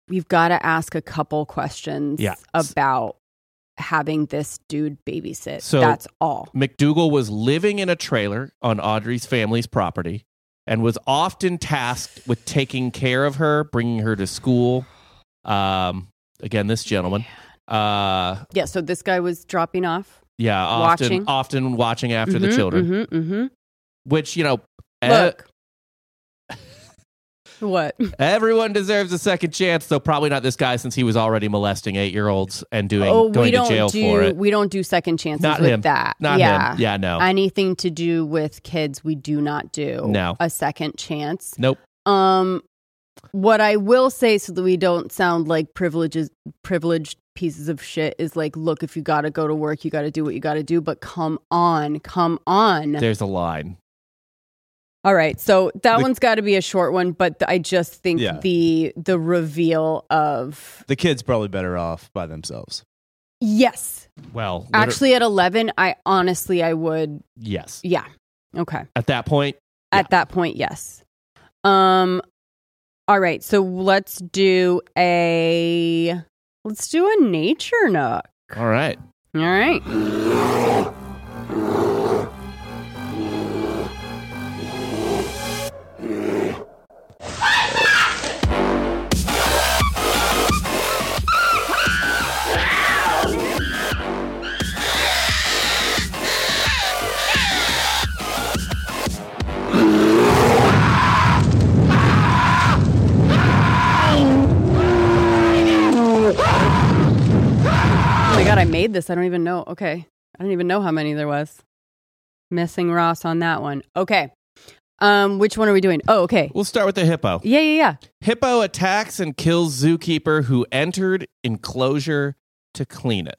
you've got to ask a couple questions Yeah. about having this dude babysit. So- That's all. McDougal was living in a trailer on Audrey's family's property and was often tasked with taking care of her, bringing her to school. Um, again, this gentleman. Uh, Yeah, so this guy was dropping off. yeah, often Watching. often watching after the Mhm, children, mhm, mhm. which you know. e- Look. what? everyone deserves a second chance, though probably not this guy since he was already molesting eight year olds and doing oh, we going to don't jail do for it. we don't do second chances Not with him. that. Not yeah. him. Yeah, no. anything to do with kids we do not do No. a second chance nope. um what i will say so that we don't sound like privileges privileged pieces of shit is like look if you got to go to work you got to do what you got to do but come on come on There's a line. all right so that The- one's got to be a short one but i just think Yeah. the the reveal of The kid's probably better off by themselves. yes Well, actually at 11 i honestly i would yes. yeah okay At that point, at that point yes um all right so let's do a let's do a nature nook all right. all right i made this i don't even know okay i don't even know how many there was missing ross on that one okay um which one are we doing oh okay We'll start with the hippo. yeah yeah yeah Hippo attacks and kills zookeeper who entered enclosure to clean it.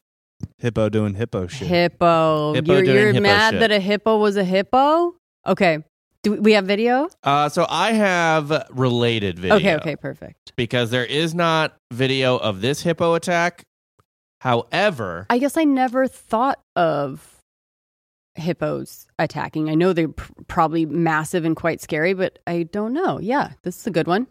Hippo doing hippo shit. Hippo. Hippo you're doing you're hippo mad shit. that a hippo was a hippo? Okay. Do we- we have video? Uh, so I have related video. Okay, okay, perfect. Because there is not video of this hippo attack. However, I guess I never thought of hippos attacking. I know they're pr- probably massive and quite scary, but I don't know. Yeah, this is a good one.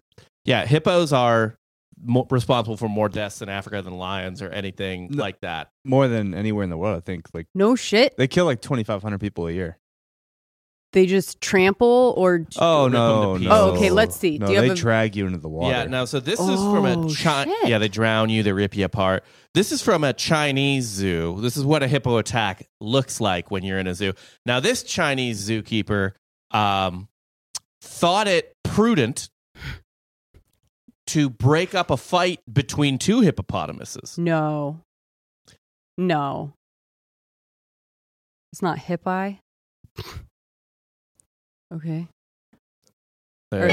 yeah, hippos are mo- responsible for more deaths in Africa than lions or anything No. like that. More than anywhere in the world, I think. Like No shit. they kill like 2,500 people a year. They just trample or Oh no, no. Oh, okay, let's see. No, Do you have they a- drag you into the water. Yeah, no. So this is from a Oh, Chi- yeah, they drown you, they rip you apart. This is from a Chinese zoo. This is what a hippo attack looks like when you're in a zoo. Now, this Chinese zookeeper um, thought it prudent to break up a fight between two hippopotamuses. no, no. It's not hippi. Okay. There.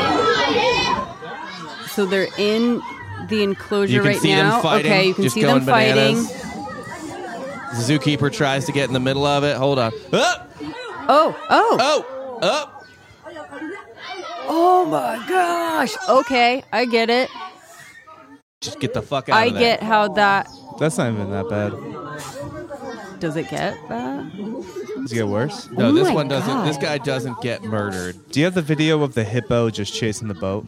So they're in the enclosure You can right see now. them fighting. Okay, you can just see going them fighting. bananas. The zookeeper tries to get in the middle of it. Hold on. Ah! Oh, oh, Oh, oh. oh my gosh. Okay, I get it. Just get the fuck out I of there. I get how that. That's not even that bad. Does it get that? Does it get worse? No, Oh this my one doesn't. God. This guy doesn't get murdered. Do you have the video of the hippo just chasing the boat?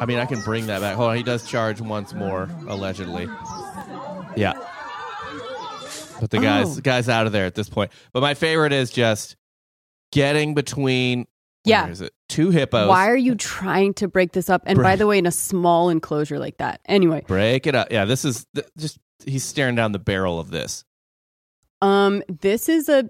I mean, I can bring that back. Hold on, he does charge once more, allegedly. Yeah, but the oh. guys, Oh. the guy's out of there at this point. But my favorite is just getting between. Yeah. where is it? Two hippos. Why are you trying to break this up? And by Break- the way, in a small enclosure like that. Anyway, break it up? Yeah, this is th- just he's staring down the barrel of this. Um, this is a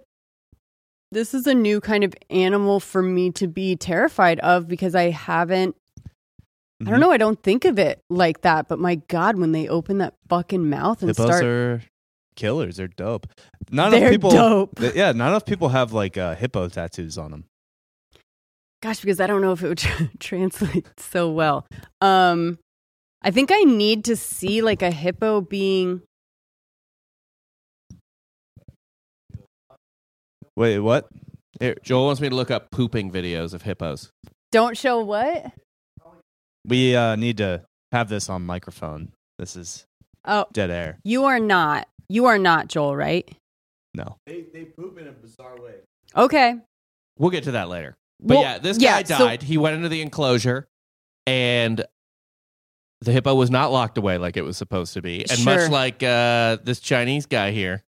this is a new kind of animal for me to be terrified of because I haven't. I Mm-hmm. don't know. I don't think of it like that. But my God, when they open that fucking mouth and Hippos start, are killers. They're dope. Not They're enough people. dope. th- yeah, not enough people have like uh, hippo tattoos on them. gosh, because I don't know if it would translate so well. Um, I think I need to see like a hippo being. Wait, what? Here, Joel wants me to look up pooping videos of hippos. Don't show what? We uh, need to have this on microphone. This is Oh, dead air. you are not. You are not Joel, right? No. They they poop in a bizarre way. Okay. We'll get to that later. But Well, yeah, this yeah, guy so- died. he went into the enclosure, and the hippo was not locked away like it was supposed to be. And Sure. much like uh, this Chinese guy here,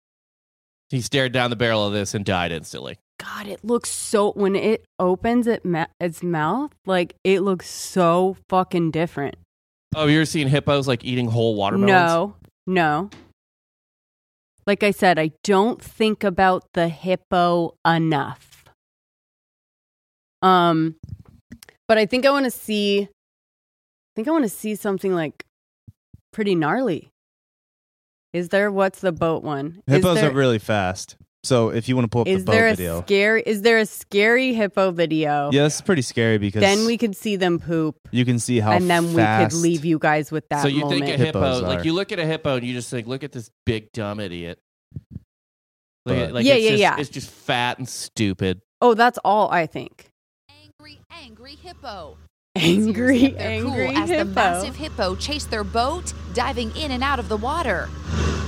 he stared down the barrel of this and died instantly. God, it looks so when it opens it ma- its mouth, like it looks so fucking different. Oh, you ever seen hippos like eating whole watermelons? No, no. Like I said, I don't think about the hippo enough. Um, but I think I want to see. I think I want to see something like pretty gnarly. Is there what's the boat one? Is Hippos there- are really fast. So if you want to pull up Is the boat there a video, scary? Is there a scary hippo video? yeah, it's pretty scary because Then we could see them poop, you can see how and then fast we could leave you guys with that so you moment. think a hippo, Hippos like you look at a hippo and you just think, look at this big dumb idiot. Look at- But- like Yeah, it's yeah, just, yeah. It's just fat and stupid. oh, that's all I think. Angry, angry hippo. Angry, they're angry cool as hippo. the massive hippo chased their boat, diving in and out of the water.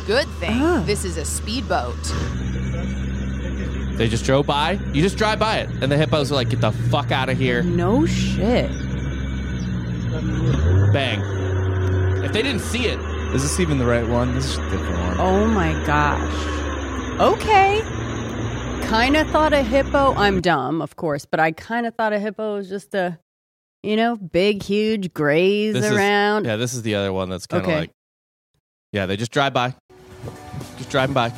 Good thing this is a speedboat. They just drove by. You just drive by it, and the hippos are like, "Get the fuck out of here!" No shit. Bang. If they didn't see it, Is this even the right one? This is a different one. Oh my gosh. Okay. Kind of thought a hippo. I'm dumb, of course, but I kind of thought a hippo was just a, you know, big, huge grays This is- around. yeah, this is the other one that's kind of Okay. like, yeah, they just drive by, just driving by.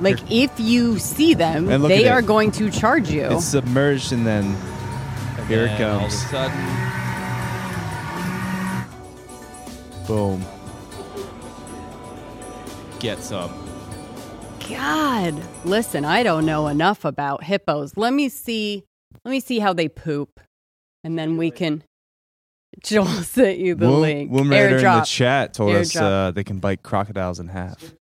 Like if you see them, And look they at it. are going to charge you. It's submerged and then here it And All of a comes. sudden, Boom. get some. God, listen, I don't know enough about hippos. Let me see. Let me see how they poop, and then we can. Joel sent you the Woom, link. Woom Raider in the chat told us uh, they can bite crocodiles in half.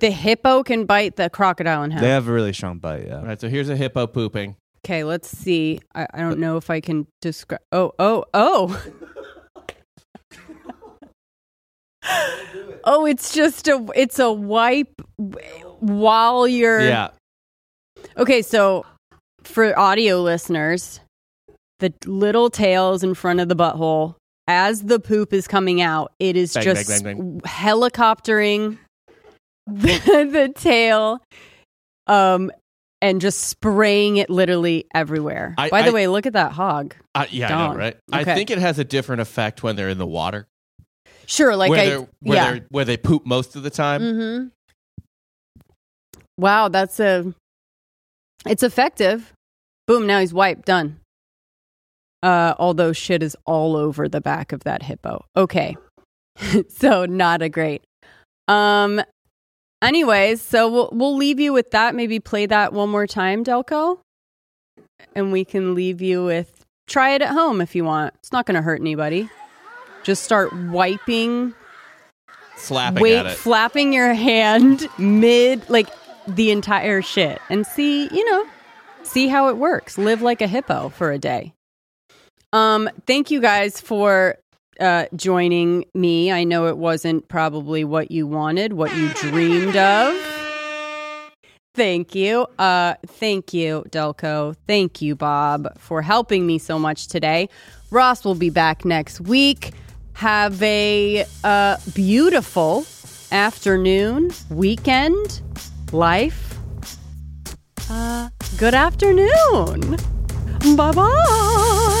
The hippo can bite the crocodile in half. They have a really strong bite, yeah. All right, so here's a hippo pooping. Okay, let's see. I, I don't know if I can describe. Oh, oh, oh. oh, it's just a it's a wipe while you're Yeah. Okay, so for audio listeners, the little tails in front of the butthole as the poop is coming out, it is Bang, just bang, bang. helicoptering the, the tail um and just spraying it literally everywhere. I- By the I- way, look at that hog. I, yeah, I know, right? I think it has a different effect when they're in the water, Sure, like where, where, yeah. they're, where they poop most of the time. Mm-hmm. Wow, that's a. It's effective. Boom! Now he's wiped. Done. Uh, although shit is all over the back of that hippo. Okay, so not a great. Um. Anyways, so we'll we'll leave you with that. Maybe play that one more time, Delco, and we can leave you with try it at home if you want. It's not going to hurt anybody. Just start wiping Slapping wait at it. flapping your hand mid like the entire shit and see you know see how it works live like a hippo for a day um thank you guys for uh joining me i know it wasn't probably what you wanted what you dreamed of thank you uh thank you delco thank you bob for helping me so much today ross will be back next week have a uh, beautiful afternoon, weekend, life. Uh, good afternoon. Bye bye.